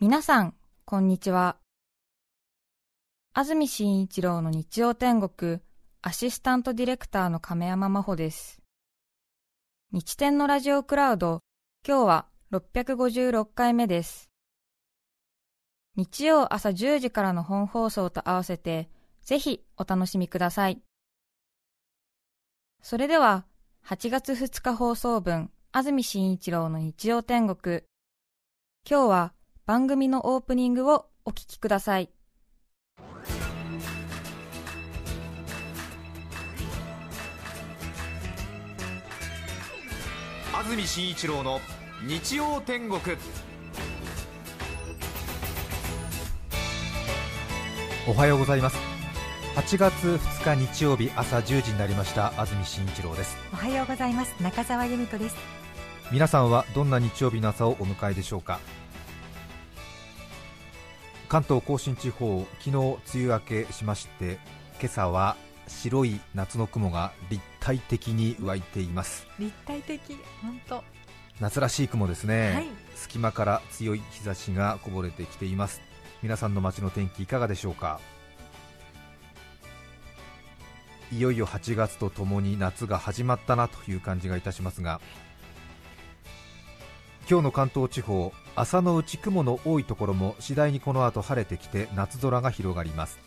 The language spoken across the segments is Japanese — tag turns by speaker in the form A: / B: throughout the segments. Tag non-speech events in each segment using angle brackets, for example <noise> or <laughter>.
A: 皆さん、こんにちは。安住紳一郎の日曜天国、アシスタントディレクターの亀山真帆です。日天のラジオクラウド、今日は656回目です。日曜朝10時からの本放送と合わせて、ぜひお楽しみください。それでは、8月2日放送分、安住紳一郎の日曜天国。今日は番組のオープニングをお聞きください。
B: 安住紳一郎の日曜天国。
C: おはようございます。8月2日日曜日朝1時になりました。安住紳一郎です。
D: おはようございます。中澤由美子です。
C: 皆さんはどんな日曜日の朝をお迎えでしょうか？関東甲信地方、昨日梅雨明けしまして今朝は白い夏の雲が立体的に湧いています。
D: 立体的、本当。
C: 夏らしい雲ですね、
D: はい、
C: 隙間から強い日差しがこぼれてきています。皆さんの街の天気いかがでしょうか？いよいよ8月とともに夏が始まったなという感じがいたしますが今日の関東地方朝のうち雲の多いところも次第にこの後晴れてきて夏空が広がります。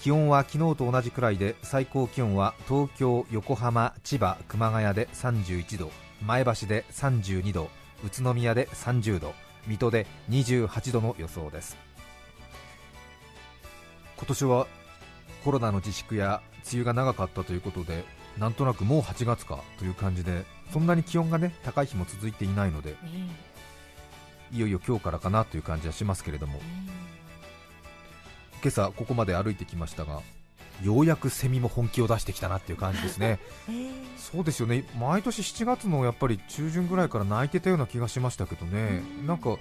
C: 気温は昨日と同じくらいで最高気温は東京、横浜、千葉、熊谷で31度前橋で32度宇都宮で30度水戸で28度の予想です。今年はコロナの自粛や梅雨が長かったということでなんとなくもう8月かという感じでそんなに気温がね高い日も続いていないので、いよいよ今日からかなという感じはしますけれども、今朝ここまで歩いてきましたがようやくセミも本気を出してきたなっていう感じですね、<laughs> えー、そうですよね。毎年7月のやっぱり中旬ぐらいから鳴いてたような気がしましたけどね、ん。なんか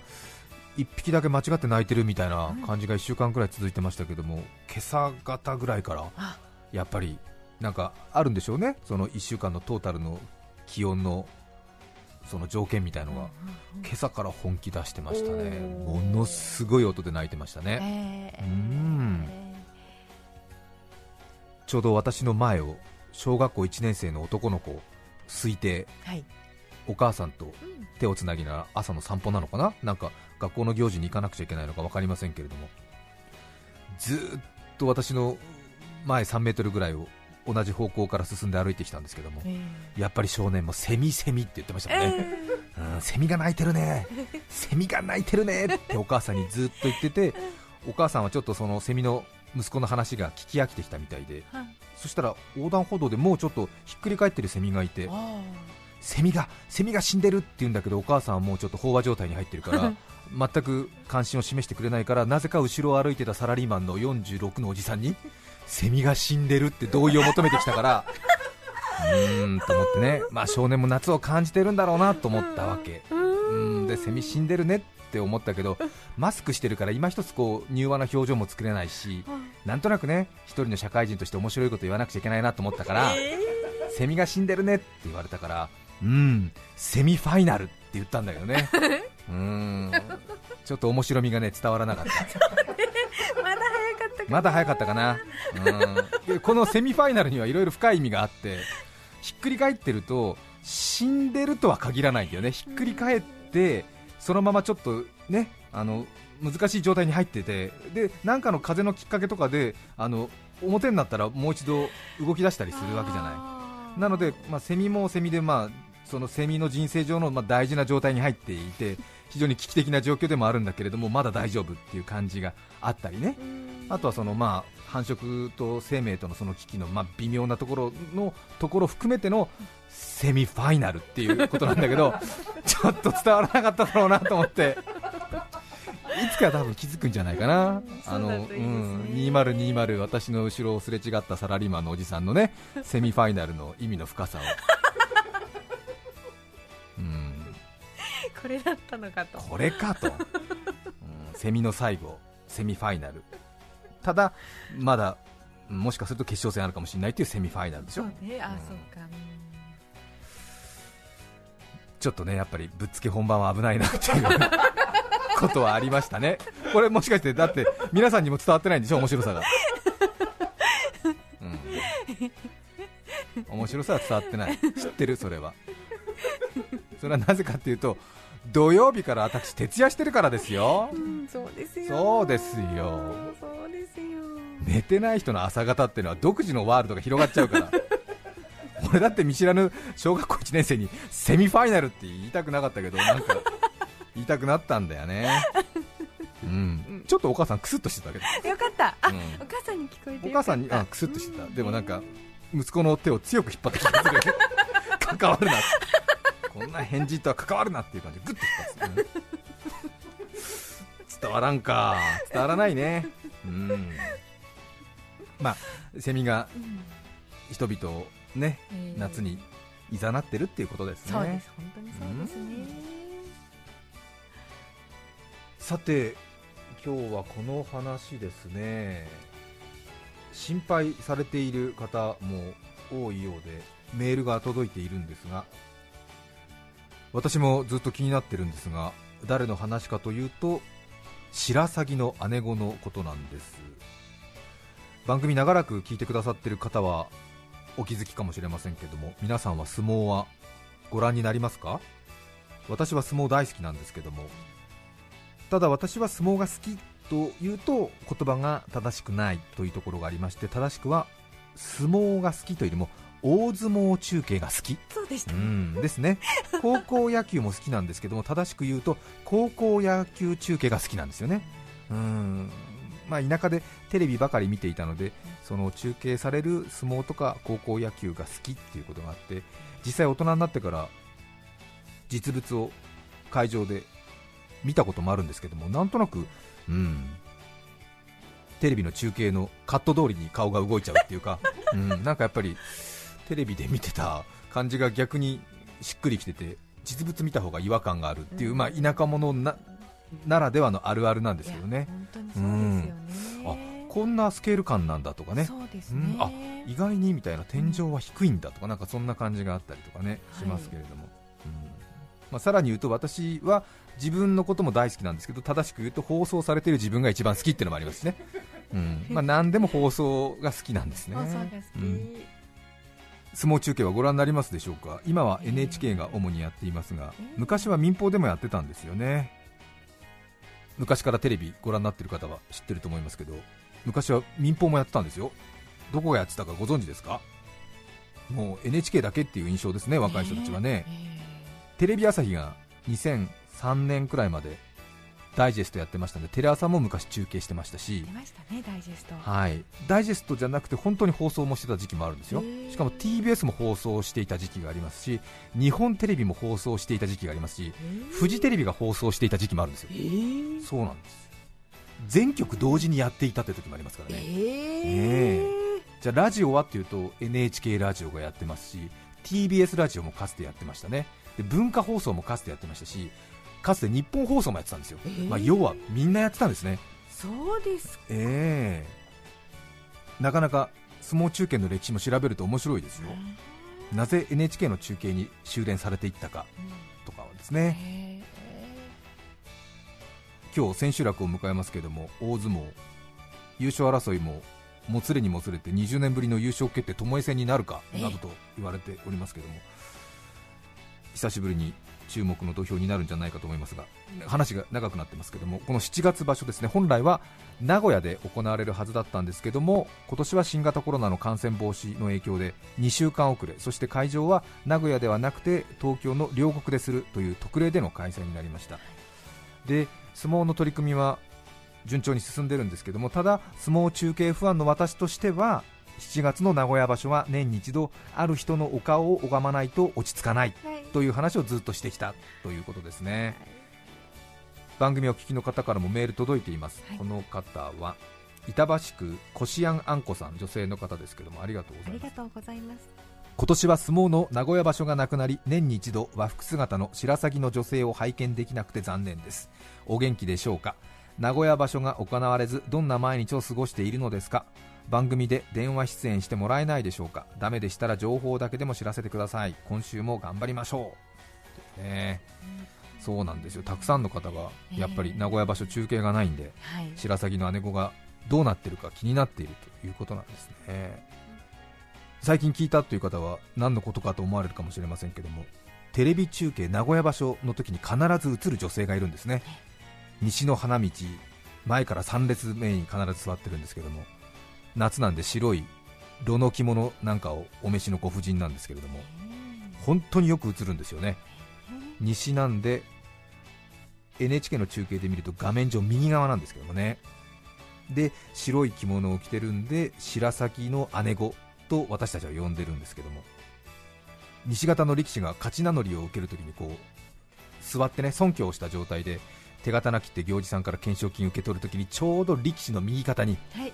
C: 1匹だけ間違って鳴いてるみたいな感じが1週間ぐらい続いてましたけども、今朝方ぐらいからやっぱりなんかあるんでしょうね、その1週間のトータルの気温のその条件みたいのが、今朝から本気出してましたね、ものすごい音で鳴いてましたね、うん。ちょうど私の前を小学校1年生の男の子推定、はい、お母さんと手をつなぎながら朝の散歩なのかな、なんか学校の行事に行かなくちゃいけないのか分かりませんけれども、ずっと私の前3メートルぐらいを同じ方向から進んで歩いてきたんですけども、えー、やっぱり少年もセミセミって言ってましたもんね、えー、うん、セミが鳴いてるね、セミが鳴いてるねってお母さんにずっと言ってて、お母さんはちょっとそのセミの息子の話が聞き飽きてきたみたいで、はい、そしたら横断歩道でもうちょっとひっくり返ってるセミがいて、セミがセミが死んでるって言うんだけど、お母さんはもうちょっと飽和状態に入ってるから。全く関心を示してくれないからなぜか後ろを歩いてたサラリーマンの46のおじさんにセミが死んでるって同意を求めてきたから <laughs> うーんと思ってね、まあ、少年も夏を感じてるんだろうなと思ったわけ。うん。でセミ死んでるねって思ったけどマスクしてるから今一つこう柔和な表情も作れないしなんとなくね一人の社会人として面白いこと言わなくちゃいけないなと思ったから、セミが死んでるねって言われたからうんセミファイナルって言ったんだけどね。<laughs> うん。ちょっと面白みがね伝わらなかった
D: まだ早かった
C: かな、うん、このセミファイナルにはいろいろ深い意味があってひっくり返ってると死んでるとは限らないんだよね。ひっくり返ってそのままちょっとねあの難しい状態に入っててでなんかの風のきっかけとかであの表になったらもう一度動き出したりするわけじゃない。なので、まあ、セミもセミで、まあ、そのセミの人生上の、まあ、大事な状態に入っていて非常に危機的な状況でもあるんだけれどもまだ大丈夫っていう感じがあったりね。あとはそのまあ繁殖と生命とのその危機のまあ微妙なところのところ含めてのセミファイナルっていうことなんだけど <laughs> ちょっと伝わらなかっただろうなと思って。いつか多分気づくんじゃないかな、あの、うん、2020、私の後ろをすれ違ったサラリーマンのおじさんのね、セミファイナルの意味の深さを。
D: これだったのかと。
C: これかと、うん、セミの最後セミファイナル。ただまだもしかすると決勝戦あるかもしれないというセミファイナルでしょ。
D: そうね。あ、うん、そうか、
C: ちょっとねやっぱりぶっつけ本番は危ないなっていう <laughs> ことはありましたね、これもしかしてだって皆さんにも伝わってないんでしょ、面白さが。うん、面白さは伝わってない、知ってる、それは。それはなぜかっていうと、土曜日から私、徹夜してるからですよ、
D: うん、そうですよ。
C: そうですよ。寝てない人の朝方っていうのは独自のワールドが広がっちゃうから。<laughs> 俺だって見知らぬ小学校1年生にセミファイナルって言いたくなかったけどなんか <laughs> 言いたくなったんだよね、うん、<laughs> ちょっとお母さんクスッとしてたけど。
D: よかった、うん、お母さんに聞こえて
C: お母さんにあクスッとしてた、でもなんか息子の手を強く引っ張ってきた関わるなこんな返事とは関わるなっていう感じでグッと引っ張って、ね、伝わらんか。伝わらないね。うん。まあセミが人々をね、えー、夏にいざなってるっていうことですね。
D: そうです。本当にそうですね、
C: さて今日はこの話ですね。心配されている方も多いようでメールが届いているんですが私もずっと気になってるんですが誰の話かというと白鷺の姉子のことなんです。番組長らく聞いてくださってる方はお気づきかもしれませんけども皆さんは相撲はご覧になりますか？私は相撲大好きなんですけども。ただ私は相撲が好きというと言葉が正しくないというところがありまして正しくは相撲が好きというよりも大相撲中継が好き。
D: そうでした、
C: うんですね。高校野球も好きなんですけども正しく言うと高校野球中継が好きなんですよね。うんまあ、田舎でテレビばかり見ていたのでその中継される相撲とか高校野球が好きっていうことがあって実際大人になってから実物を会場で見たこともあるんですけどもなんとなく、うん、テレビの中継のカット通りに顔が動いちゃうっていうか、うん、なんかやっぱりテレビで見てた感じが逆にしっくりきてて実物見た方が違和感があるっていう、まあ、田舎者なならではのあるあるなんですけどね。
D: うん、
C: あこんなスケール感なんだとかね、
D: そうですね。
C: あ意外にみたいな天井は低いんだとか、なんかそんな感じがあったりとかね、しますけれども、うん。まあ、さらに言うと私は自分のことも大好きなんですけど、正しく言うと放送されている自分が一番好きっていうのもありますしね、うん。<laughs> まあ、何でも放送が好きなんですね。うん相撲中継はご覧になりますでしょうか？今は NHK が主にやっていますが昔は民放でもやってたんですよね。昔からテレビご覧になっている方は知ってると思いますけど昔は民放もやってたんですよ。どこがやってたかご存知ですか？もう NHK だけっていう印象ですね若い人たちはね、テレビ朝日が2003年くらいまでダイジェストやってましたのでテレ朝も昔中継してましたし。
D: ましたねダイジェスト。
C: はい。ダイジェストじゃなくて本当に放送もしてた時期もあるんですよ。しかも TBS も放送していた時期がありますし日本テレビも放送していた時期がありますしフジテレビが放送していた時期もあるんですよ。そうなんです。全局同時にやっていたって時もありますからね。えー、じゃあラジオはっていうと NHK ラジオがやってますし TBS ラジオもかつてやってましたね。で文化放送もかつてやってましたしかつて日本放送もやってたんですよ、えー、まあ、要はみんなやってたんですね。
D: そうです
C: ええ。ー、なかなか相撲中継の歴史も調べると面白いですよ、なぜ NHK の中継に修練されていったかとかはですね、今日千秋楽を迎えますけれども大相撲優勝争いももつれにもつれて20年ぶりの優勝決定巴戦になるかなどと言われておりますけれども久しぶりに注目の土俵になるんじゃないかと思いますが話が長くなってますけどもこの7月場所ですね本来は名古屋で行われるはずだったんですけども今年は新型コロナの感染防止の影響で2週間遅れそして会場は名古屋ではなくて東京の両国でするという特例での開催になりました。で相撲の取り組みは順調に進んでるんですけどもただ相撲中継ファンの私としては7月の名古屋場所は年に一度ある人のお顔を拝まないと落ち着かない。という話をずっとしてきたということですね、はい、番組を聞きの方からもメール届いています、はい、この方は板橋区こしあんあんこさん女性の方ですけどもありがとうございます。今年は相撲の名古屋場所がなくなり年に一度和服姿の白鷺の女性を拝見できなくて残念です。お元気でしょうか？名古屋場所が行われずどんな毎日を過ごしているのですか？番組で電話出演してもらえないでしょうか？ダメでしたら情報だけでも知らせてください。今週も頑張りましょう、ね、そうなんですよ。たくさんの方がやっぱり名古屋場所中継がないんで、
D: はい。
C: 白鷺の姉子がどうなってるか気になっているということなんですね。最近聞いたという方は何のことかと思われるかもしれませんけどもテレビ中継名古屋場所の時に必ず映る女性がいるんですね。西の花道前から3列目に必ず座ってるんですけども夏なんで白い炉の着物なんかをお召しのご婦人なんですけれども本当によく映るんですよね。西なんで NHK の中継で見ると画面上右側なんですけどもね。で白い着物を着てるんで白鷺の姉子と私たちは呼んでるんですけども西方の力士が勝ち名乗りを受けるときにこう座ってね尊敬をした状態で手刀切って行司さんから懸賞金を受け取るときにちょうど力士の右肩に
D: はい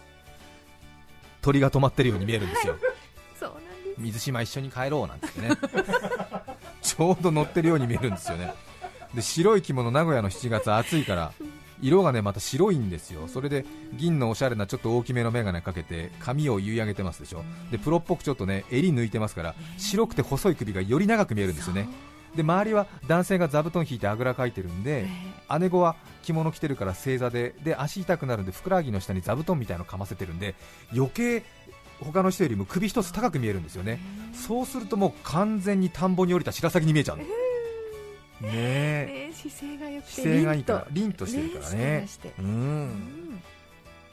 C: 鳥が止まってるように見えるんですよ、<laughs>
D: そうなんです。
C: 水島一緒に帰ろうなんてね。<laughs> ちょうど乗ってるように見えるんですよね。で白い着物名古屋の7月暑いから色がねまた白いんですよ。それで銀のおしゃれなちょっと大きめの眼鏡かけて髪を結い上げてますでしょ。でプロっぽくちょっとね襟抜いてますから白くて細い首がより長く見えるんですよねで周りは男性が座布団引いてあぐらかいてるんで姉子は着物着てるから正座でで足痛くなるんでふくらはぎの下に座布団みたいのかませてるんで余計他の人よりも首一つ高く見えるんですよね。そうするともう完全に田んぼに降りた白鷺に見えちゃうの。ねえ。
D: ね姿勢が良くて
C: 姿勢がいいから凛と。してるからね。う
D: ん。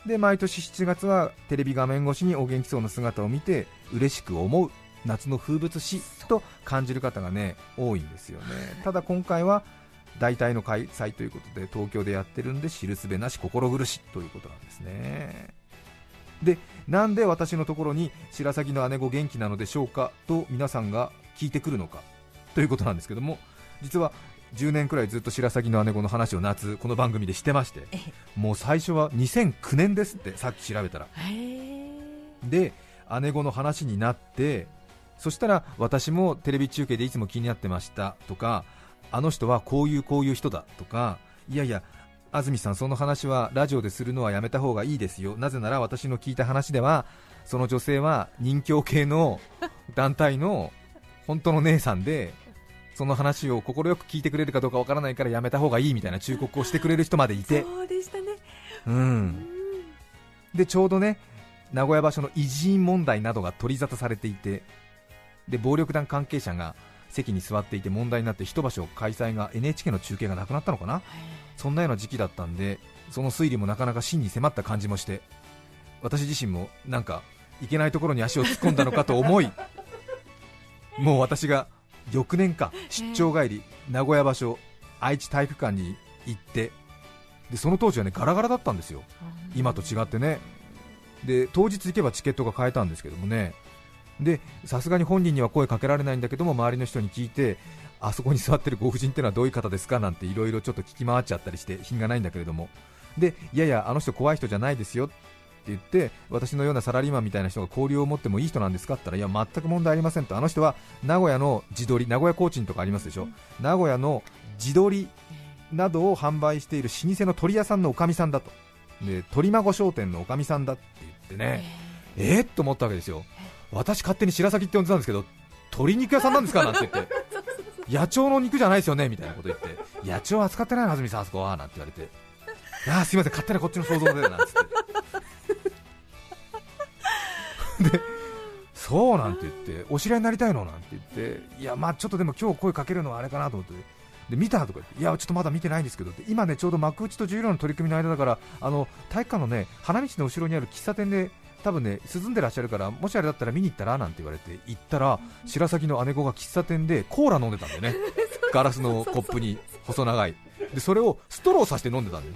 C: で毎年7月はテレビ画面越しにお元気そうな姿を見て嬉しく思う夏の風物詩と感じる方がね多いんですよね。ただ今回は大体の開催ということで東京でやってるんで知るすべなし心苦しということなんですね。でなんで私のところに白鷺の姉子元気なのでしょうかと皆さんが聞いてくるのかということなんですけども実は10年くらいずっと白鷺の姉子の話を夏この番組でしてまして
D: え
C: もう最初は2009年ですってさっき調べたら。で姉子の話になってそしたら私もテレビ中継でいつも気になってましたとかあの人はこういうこういう人だとかいやいや安住さんその話はラジオでするのはやめた方がいいですよ。なぜなら私の聞いた話ではその女性は任教系の団体の本当の姉さんでその話を快く聞いてくれるかどうかわからないからやめた方がいいみたいな忠告をしてくれる人までいて。
D: そうでしたね。
C: う
D: うん。ん
C: でちょうどね名古屋場所の維持員問題などが取り沙汰されていてで暴力団関係者が席に座っていて問題になって一場所開催が NHK の中継がなくなったのかな？そんなような時期だったんでその推理もなかなか真に迫った感じもして私自身もなんかいけないところに足を突っ込んだのかと思い <laughs> もう私が翌年か出張帰り名古屋場所愛知体育館に行ってでその当時はねガラガラだったんですよ。今と違ってね。で当日行けばチケットが買えたんですけどもねでさすがに本人には声かけられないんだけども周りの人に聞いてあそこに座ってるご婦人ってのはどういう方ですか？なんていろいろちょっと聞き回っちゃったりして品がないんだけれども。でいやいやあの人怖い人じゃないですよって言って私のようなサラリーマンみたいな人が交流を持ってもいい人なんですかって言ったらいや全く問題ありませんと。あの人は名古屋の地鶏名古屋コーチンとかありますでしょ？名古屋の地鶏などを販売している老舗の鳥屋さんのおかみさんだと。で鳥孫商店のおかみさんだって言ってね。えー、っと思ったわけですよ私勝手に白鷺って呼んでたんですけど鶏肉屋さんなんですかなんて言って野鳥の肉じゃないですよねみたいなこと言って野鳥扱ってないの安住さんあそこはなんて言われてあーすいません勝手なこっちの想像でなんつって。でそうなんて言ってお知り合いになりたいのなんて言っていやまあちょっとでも今日声かけるのはあれかなと思ってで見たとか言っていやちょっとまだ見てないんですけど今ねちょうど幕内と重量の取り組みの間だからあの体育館のね花道の後ろにある喫茶店で多分ね涼んでらっしゃるからもしあれだったら見に行ったらなんて言われて行ったら白鷺の姉子が喫茶店でコーラ飲んでたんだよね。<laughs> ガラスのコップに細長い。でそれをストローさして飲んでたんだよ。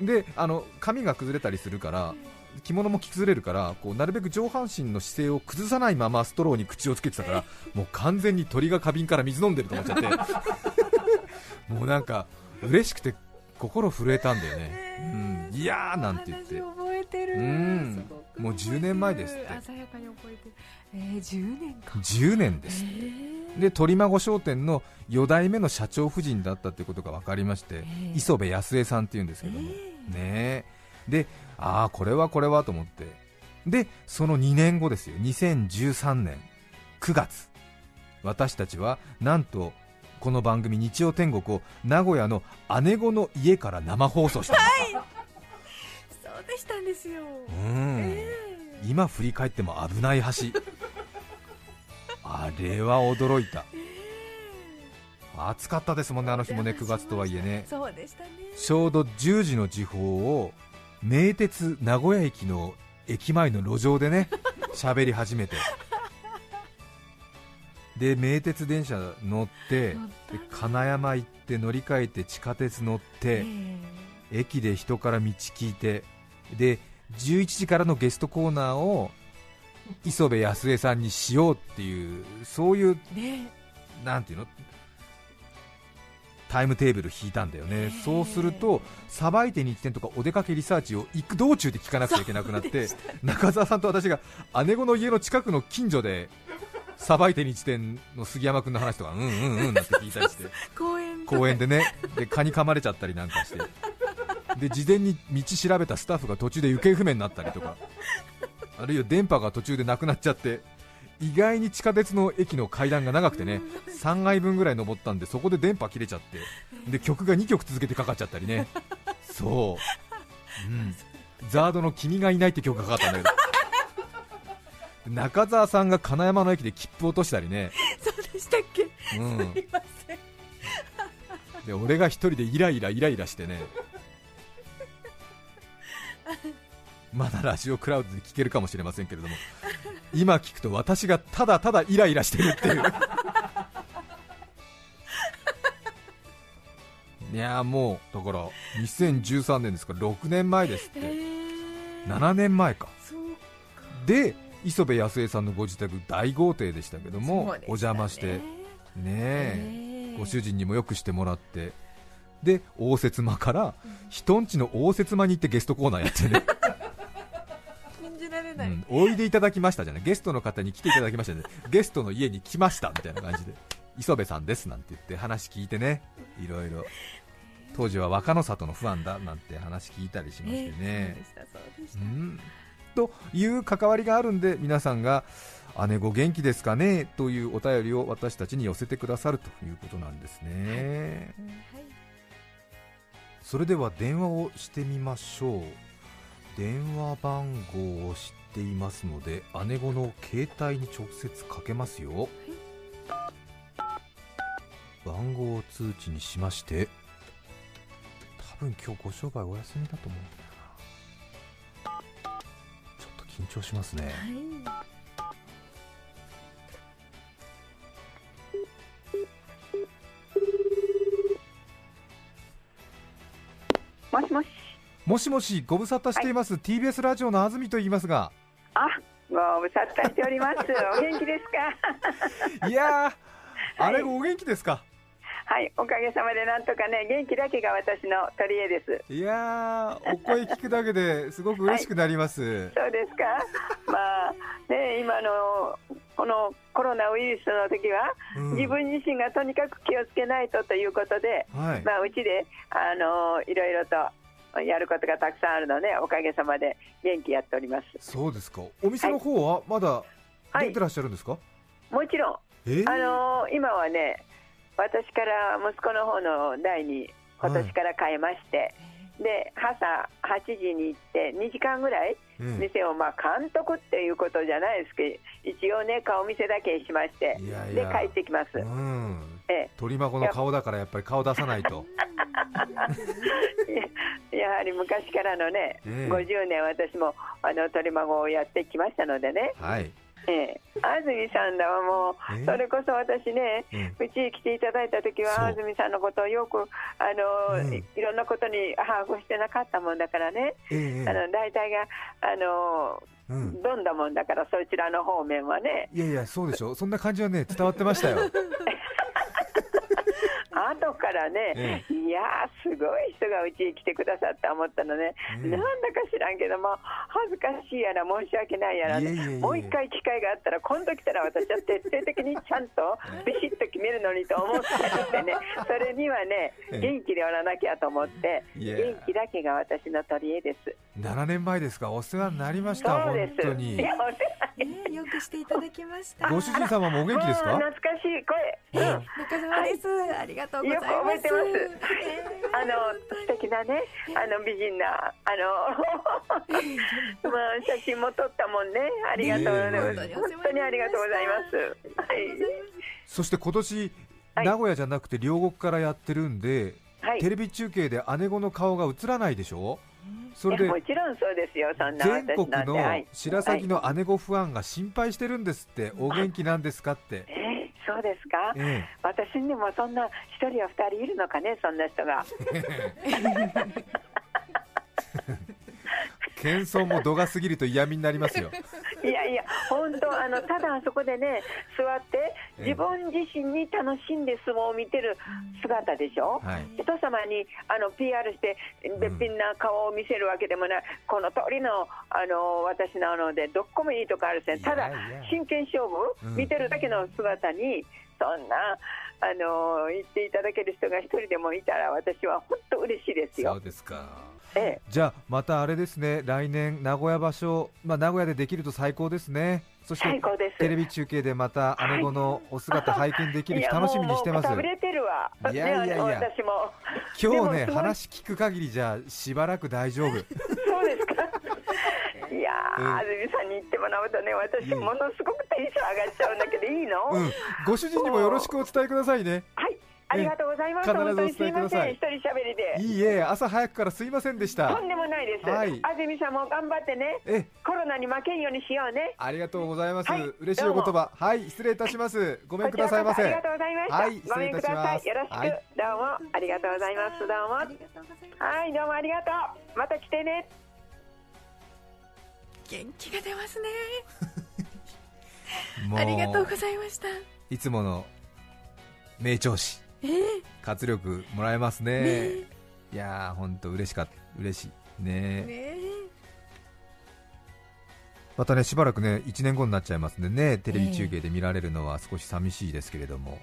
C: であの髪が崩れたりするから着物も着崩れるからこうなるべく上半身の姿勢を崩さないままストローに口をつけてたからもう完全に鳥が花瓶から水飲んでると思っちゃって。<laughs> もうなんか嬉しくて心震えたんだよね、うん、いやーなんて言って。
D: 話覚えてる。
C: うん。もう10年前ですって。
D: 鮮やかに覚えてる。えー、10年か。
C: 10年です
D: え
C: で鳥孫商店の4代目の社長夫人だったということが分かりまして、
D: え
C: 磯部康江さんっていうんですけども、ねえ。でああこれはこれはと思って。でその2年後ですよ。2013年9月。私たちはなんとこの番組日曜天国を名古屋の姉子の家から生放送したんです、
D: そうでしたんですよ、
C: うん。
D: え
C: 今振り返っても危ない橋。<laughs> あれは驚いた。暑かったですもんねあの日もね9月とはいえね。
D: そうでしたね。
C: ちょうど10時の時報を名鉄名古屋駅の駅前の路上でね <laughs> 喋り始めて。で名鉄電車乗って金山行って乗り換えて地下鉄乗って、
D: え。
C: 駅で人から道聞いてで11時からのゲストコーナーを磯部康江さんにしようっていうそういう
D: えね。
C: なんていうの？タイムテーブル引いたんだよね、そうすると、さばいて日展とかお出かけリサーチを行く道中で聞かなくちゃいけなくなって、<laughs> 中澤さんと私が姉子の家の近くの近所で、さばいて日展の杉山君の話とか、うんうんうんなんて聞いたりして、<laughs>
D: 公園
C: でね、で蚊に噛まれちゃったりなんかして、で事前に道調べたスタッフが途中で行方不明になったりとか、あるいは電波が途中でなくなっちゃって、意外に地下鉄の駅の階段が長くてね、3階分ぐらい登ったんで、そこで電波切れちゃって、で曲が2曲続けてかかっちゃったりね、そう、うん、ザードの君がいないって曲がかかったんだけど。中澤さんが金山の駅で切符落としたりね、
D: そうでしたっけ？
C: うん、
D: すいません。
C: で俺が一人でイライライライラしてねまだラジオクラウドで聞けるかもしれませんけれども今聞くと私がただただイライラしてるっていう。<laughs> いやーもうだから2013年ですから6年前ですって、
D: えー。
C: 7年前か。で磯部康江さんのご自宅大豪邸でしたけども、
D: ね。
C: お邪魔してねえ
D: えー。
C: ご主人にもよくしてもらってで応接間から人んちの応接間に行ってゲストコーナーやってね、
D: 信じられ
C: う
D: ない、
C: んおいでいただきましたじゃない。ゲストの方に来ていただきましたねゲストの家に来ましたみたいな感じで。磯部さんですなんて言って話聞いてね。いろいろ。当時は若の里のファンだなんて話聞いたりしましてね、
D: う
C: ん。という関わりがあるんで皆さんが姉御元気ですかね？というお便りを私たちに寄せてくださるということなんですね。
D: はい
C: それでは電話をしてみましょう。電話番号を知っていますので姉子の携帯に直接かけますよ。番号を通知にしまして多分今日ご商売お休みだと思うんだよな。ちょっと緊張しますね。
D: はい。
E: もしもし。
C: もしもしご無沙汰しています、TBS ラジオの安住と言いますが
E: あ、ご無沙汰しております。お元気ですか？<laughs>
C: いやあれお元気ですか？
E: はい、おかげさまでなんとかね、元気だけが私の取り柄です。
C: いやーお声聞くだけですごく嬉しくなります、
E: そうですか？<laughs> まあ、ね、今の。このコロナウイルスの時は、
C: うん
E: 自分自身がとにかく気をつけないとということで。
C: はい、
E: まあ、うちで、あの、いろいろと。やることがたくさんあるので、おかげさまで元気やっております。
C: そうですかお店の方はまだ
E: はい
C: 出てらっしゃるんですか、
E: もちろん、
C: えー
E: あのー今はね、私から息子の方の代に今年から変えまして、で朝8時に行って2時間ぐらい
C: ええ
E: 店を、まあ、監督っていうことじゃないですけど一応ね顔見せだけしましてで
C: や
E: 帰ってきます、
C: うん。
E: ええ。
C: 鳥孫の顔だからやっぱり顔出さないと。<laughs>
E: やはり昔からのね、
C: ええ。
E: 50年私もあの鳥孫をやってきましたのでね、
C: はい、
E: ええ、安住さんだわも
C: ええ。
E: うそれこそ私ね
C: え
E: うちに来ていただいた時は安住さんのことをよくあの、
C: うん。
E: いいろんなことに把握してなかったもんだからね、
C: ええ。え
E: あの大体があの
C: えうん、
E: どんだもんだからそちらの方面はね。
C: いやいやそうでしょ。そんな感じはね伝わってましたよ <laughs> <laughs>
E: 後からね、
C: え
E: いやーすごい人がうちに来てくださった思ったのね、
C: ええ
E: なんだか知らんけども恥ずかしいやら申し訳ないやら、
C: いえいえいえ。
E: もう一回機会があったら今度来たら私は徹底的にちゃんと <laughs> ビシッと決めるのにと思っててね。<laughs> それにはね
C: ええ。
E: 元気でおらなきゃと思って元気だけが私の取り柄です。
C: 7年前ですか？お世話になりました本
E: そうです。
C: 当に。
E: いやお世話
D: ね、よくしていただきました。
C: ご主人様もお元気ですか？
E: 懐かしい。声。
D: 中澤です。ありがとうございます。
E: よく覚えてます
D: え
E: 素敵なね、あの美人な、あの、<laughs> まあ写真も撮ったもんね。ありがとうございます。
C: ねえ
E: 本当にありがとうございます。はい。
C: そして今年、
E: はい
C: 名古屋じゃなくて両国からやってるんで、
E: はい。
C: テレビ中継で姉子の顔が映らないでしょ？それで
E: もちろんそうですよ。そんな
C: 全国の
E: い。
C: 白鷺の姉子ファンが心配してるんですって、お元気なんですかって、
E: えーそうですか？
C: え
E: 私にもそんな一人や二人いるのかね、そんな人が。
C: え、<laughs> 謙遜も度が過ぎると嫌味になりますよ、
E: いやいや、本当、あのただあそこでね、座って、
C: ええ。
E: 自分自身に楽しんで相撲を見てる姿でしょ、
C: はい、
E: 人様にあの PR して、べっぴんな顔を見せるわけでもない、この通りのあの私なので、どっこもいいとこあるですね、ただ真剣勝負、
C: うん。
E: 見てるだけの姿に、そんなあの言っていただける人が一人でもいたら、私は本当嬉しいですよ。
C: そう。ですか。
E: ええ
C: じゃあまたあれですね、来年、名古屋場所、まあ、名古屋でできると最高ですね、そして
E: 最高です
C: テレビ中継でまた姉子のお姿 <laughs> 拝見できる日、楽しみにしてます。
E: いやもうもうくたぶれてるわ。
C: いやいやいや
E: 私も。
C: 今日ね、話聞く限りじゃしばらく大丈夫。
E: そうですか。いや安住さんに言ってもらうとね、私、
C: うん
E: ものすごくテンション上がっちゃうんだけど、いいの、
C: うん、ご主人にもよろしくお伝えくださいね。
E: はい、ありがとうございます。
C: 必ず
E: 本当にすいま
C: お伝えください
E: せん、一人喋りで。
C: いいえ、朝早くからすいませんでした
E: とん。でもないです。
C: はい
E: 安住さんも頑張ってね、
C: え、
E: コロナに負けんようにしようね。
C: ありがとうございます。
E: はい
C: 嬉しいお言葉。はい、失礼いたします。ごめんくださいませ。
E: ありがとうございました。
C: はい
E: ごめんください。
C: 失
E: よろしく、
C: 礼いたしますはい
E: どうもありがとうございます。どうも。はい、どうもありがとう。また来てね。
D: 元気が出ますね。<laughs> ありがとうございました。
C: いつもの名調子、
D: ええ
C: 活力もらえますね。
D: ね。
C: いやー、本当嬉しかった、嬉しい。
D: え
C: ねまたね、しばらくね、1年後になっちゃいますんでね、テレビ中継で見られるのは少し寂しいですけれども、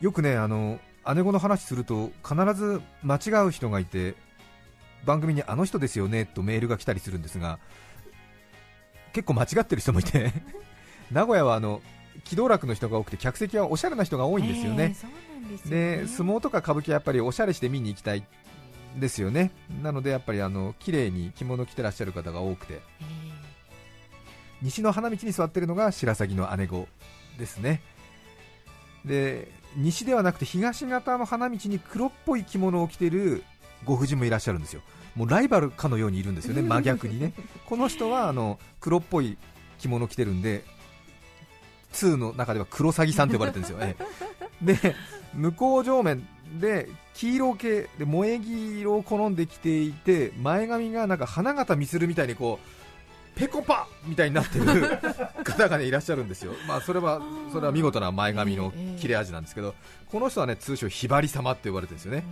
C: よくね、あの姉子の話すると、必ず間違う人がいて、番組にあの人ですよねとメールが来たりするんですが、結構間違ってる人もいて、<laughs> 名古屋はあの気道楽の人が多くて、客席はおしゃれな人が多いんですよね。
D: で
C: 相撲とか歌舞伎はやっぱりおしゃれして見に行きたいですよね、なのでやっぱりあの綺麗に着物着てらっしゃる方が多くて、
D: え
C: 西の花道に座ってるのが白鷺の姉子ですね。で西ではなくて東方の花道に黒っぽい着物を着てるご婦人もいらっしゃるんですよ、もうライバルかのようにいるんですよね、真逆にね、<laughs> この人はあの黒っぽい着物を着てるんで、2の中では黒サギさんと呼ばれてるんですよ、ええ。で向こう上面で黄色系で萌え黄色を好んできていて、前髪がなんか花形みするみたいにこうペコパみたいになってる方が、ね、いらっしゃるんですよ、<laughs> まあ、それはそれは見事な前髪の切れ味なんですけど、この人はね通称ひばり様って呼ばれてるんですよね。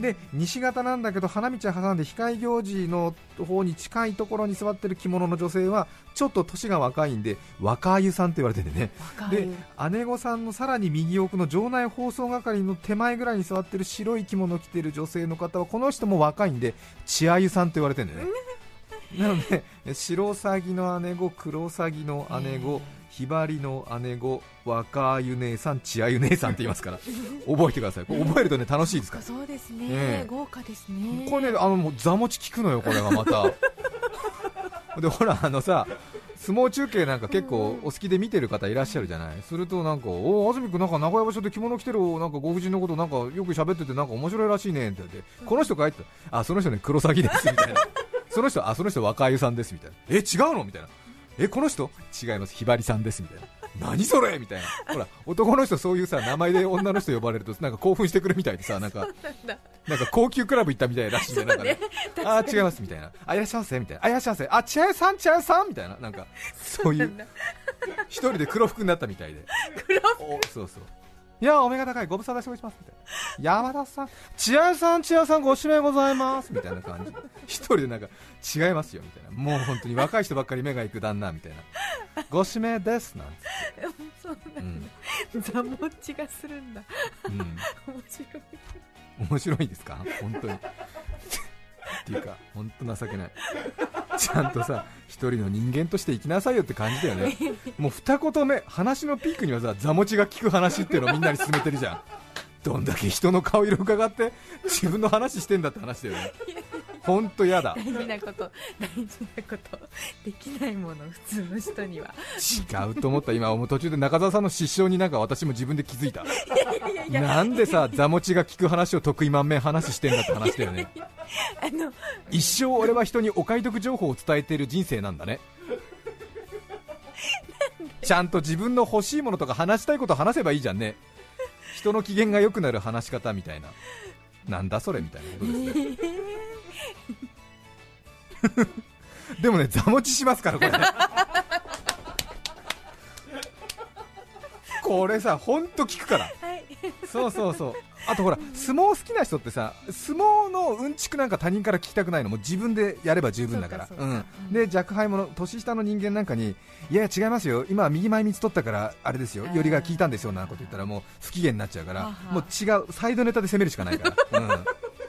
C: で西型なんだけど花道を挟んで控え行事の方に近いところに座ってる着物の女性はちょっと年が若いんで若湯さんって言われててね。で姉御さんのさらに右奥の場内放送係の手前ぐらいに座ってる白い着物を着てる女性の方はこの人も若いんで千あゆさんって言われてるんだよね <laughs> なので白サギの姉御黒サギの姉御ひばりの姉御若湯姉さん千あゆ姉さんって言いますから <laughs> 覚えてください。覚えるとね楽しいですから。
D: そうですね、
C: ええ。
D: 豪華ですね。
C: これね、あのもう座持ち効くのよ、これがまた。<laughs> で、ほら、あのさ、相撲中継なんか結構お好きで見てる方いらっしゃるじゃない、するとなんか、おお、安住君、なんか名古屋場所で着物着てるなんかご婦人のことなんかよく喋ってて、なんか面白いらしいねって言って、この人かい？って、あ、その人ね、黒詐欺ですみたいな、その人、あ、その人、若湯さんですみたいな、え、違うの？みたいな、え、この人、違います、ひばりさんですみたいな。何それ？みたいな、ほら男の人、そういうさ名前で女の人呼ばれるとなんか興奮してくるみたいでさ、<laughs> なんかなんか高級クラブ行ったみたいらしいんで、なんかね、あー違いますみたいな、あいらっしゃいませみたいな、あいらっしゃいませ、あ千早さん、千早さんみたいな、なんかそういう、一人で黒服になったみたいで、おそうそう、いや、お目が高い、ご無沙汰しております。みたいな、山田さん、千早さん、千早さん、ご指名ございます。みたいな感じ。で、一人でなんか違いますよ。みたいな、もう本当に若い人ばっかり目が行く旦那。みたいな、ご指名です。なんて、
D: そう
C: うん。
D: 座持ちがするんだ。
C: うん、
D: 面白い。
C: 面白いですか、本当に。っていうか、本当情けない。ちゃんとさ一人の人間として生きなさいよって感じだよね。もう二言目話のピークにはさ座持ちが聞く話っていうのをみんなに勧めてるじゃん。どんだけ人の顔色伺って自分の話してんだって話だよね。本当やだ。
D: 大事なこと大事なこと。できないもの普通の人には。
C: 違うと思った。今途中で中澤さんの失笑になんか私も自分で気づいた。なんでさ座持ちが聞く話を得意満面話してんだって話だよね。
D: あの
C: 一生俺は人にお買い得情報を伝えている人生なんだね。ちゃんと自分の欲しいものとか話したいこと話せばいいじゃんね。人の機嫌が良くなる話し方みたいな。なんだそれみたいなことですねでもね座持ちしますからこれ。ねこれさ本当聞くから。
D: はい。
C: そうそうそう。あとほら相撲好きな人ってさ相撲のうんちくなんか他人から聞きたくないの。もう自分でやれば十分だから。
D: そうかそうか。
C: うん、で若輩者年下の人間なんかにいやいや違いますよ。今は右前三つ取ったからあれですよ。よりが効いたんですよなんてこと言ったらもう不機嫌になっちゃうから。もう違うサイドネタで攻めるしかないから、うん、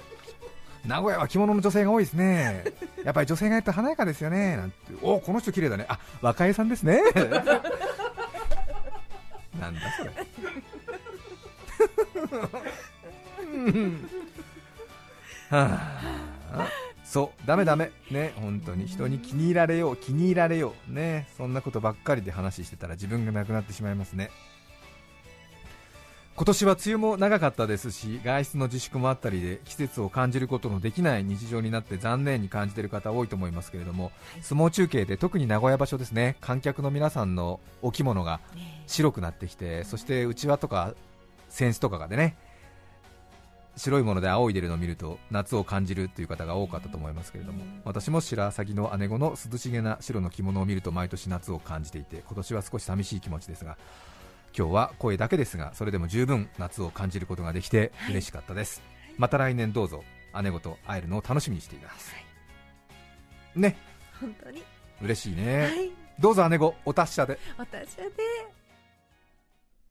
C: <laughs> 名古屋は着物の女性が多いですねやっぱり女性がやったら華やかですよねなんて。おこの人綺麗だね。あ若江さんですね。<laughs> なんだそれ。<laughs> はあ、そう、ダメダメ、ね、本当に。人に気に入られよう、気に入られよう、ね、そんなことばっかりで話してたら自分がなくなってしまいますね。今年は梅雨も長かったですし外出の自粛もあったりで季節を感じることのできない日常になって残念に感じている方多いと思いますけれども相撲中継で特に名古屋場所ですね観客の皆さんのお着物が白くなってきてそしてうちわとか扇子とかがでね白いもので青い出るのを見ると夏を感じるという方が多かったと思いますけれども私も白鷺の姉子の涼しげな白の着物を見ると毎年夏を感じていて今年は少し寂しい気持ちですが今日は声だけですがそれでも十分夏を感じることができて嬉しかったです、また来年どうぞ姉子と会えるのを楽しみにしています、ね。
D: 本当に。
C: 嬉しいね、
D: はい。
C: どうぞ姉子お達者で。
D: 私はで。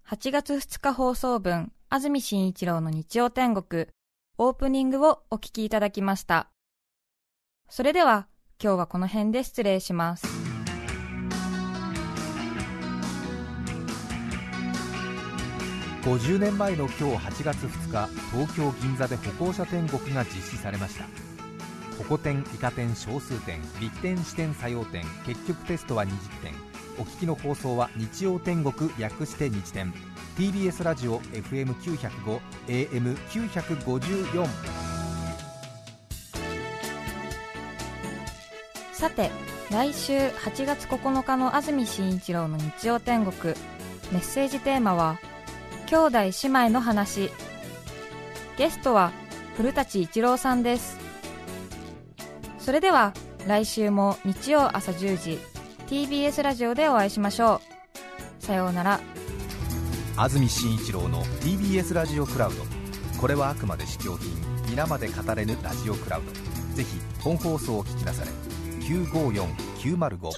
A: 8月2日放送分、安住紳一郎の日曜天国、オープニングをお聞きいただきました。それでは、今日はこの辺で失礼します。
C: 50年前の今日8月2日東京銀座で歩行者天国が実施されました。歩行天イカ天小数点立点視点作用点結局テストは20点お聞きの放送は日曜天国略して日天 TBS ラジオ FM905 AM954
A: さて、来週8月9日の安住紳一郎の日曜天国、メッセージテーマは、兄弟姉妹の話。ゲストは古舘一郎さんです。それでは、来週も日曜朝10時、TBS ラジオでお会いしましょう。さようなら。
C: 安住紳一郎の TBS ラジオクラウドこれはあくまで試供品皆まで語れぬラジオクラウドぜひ本放送を聞きなされ954905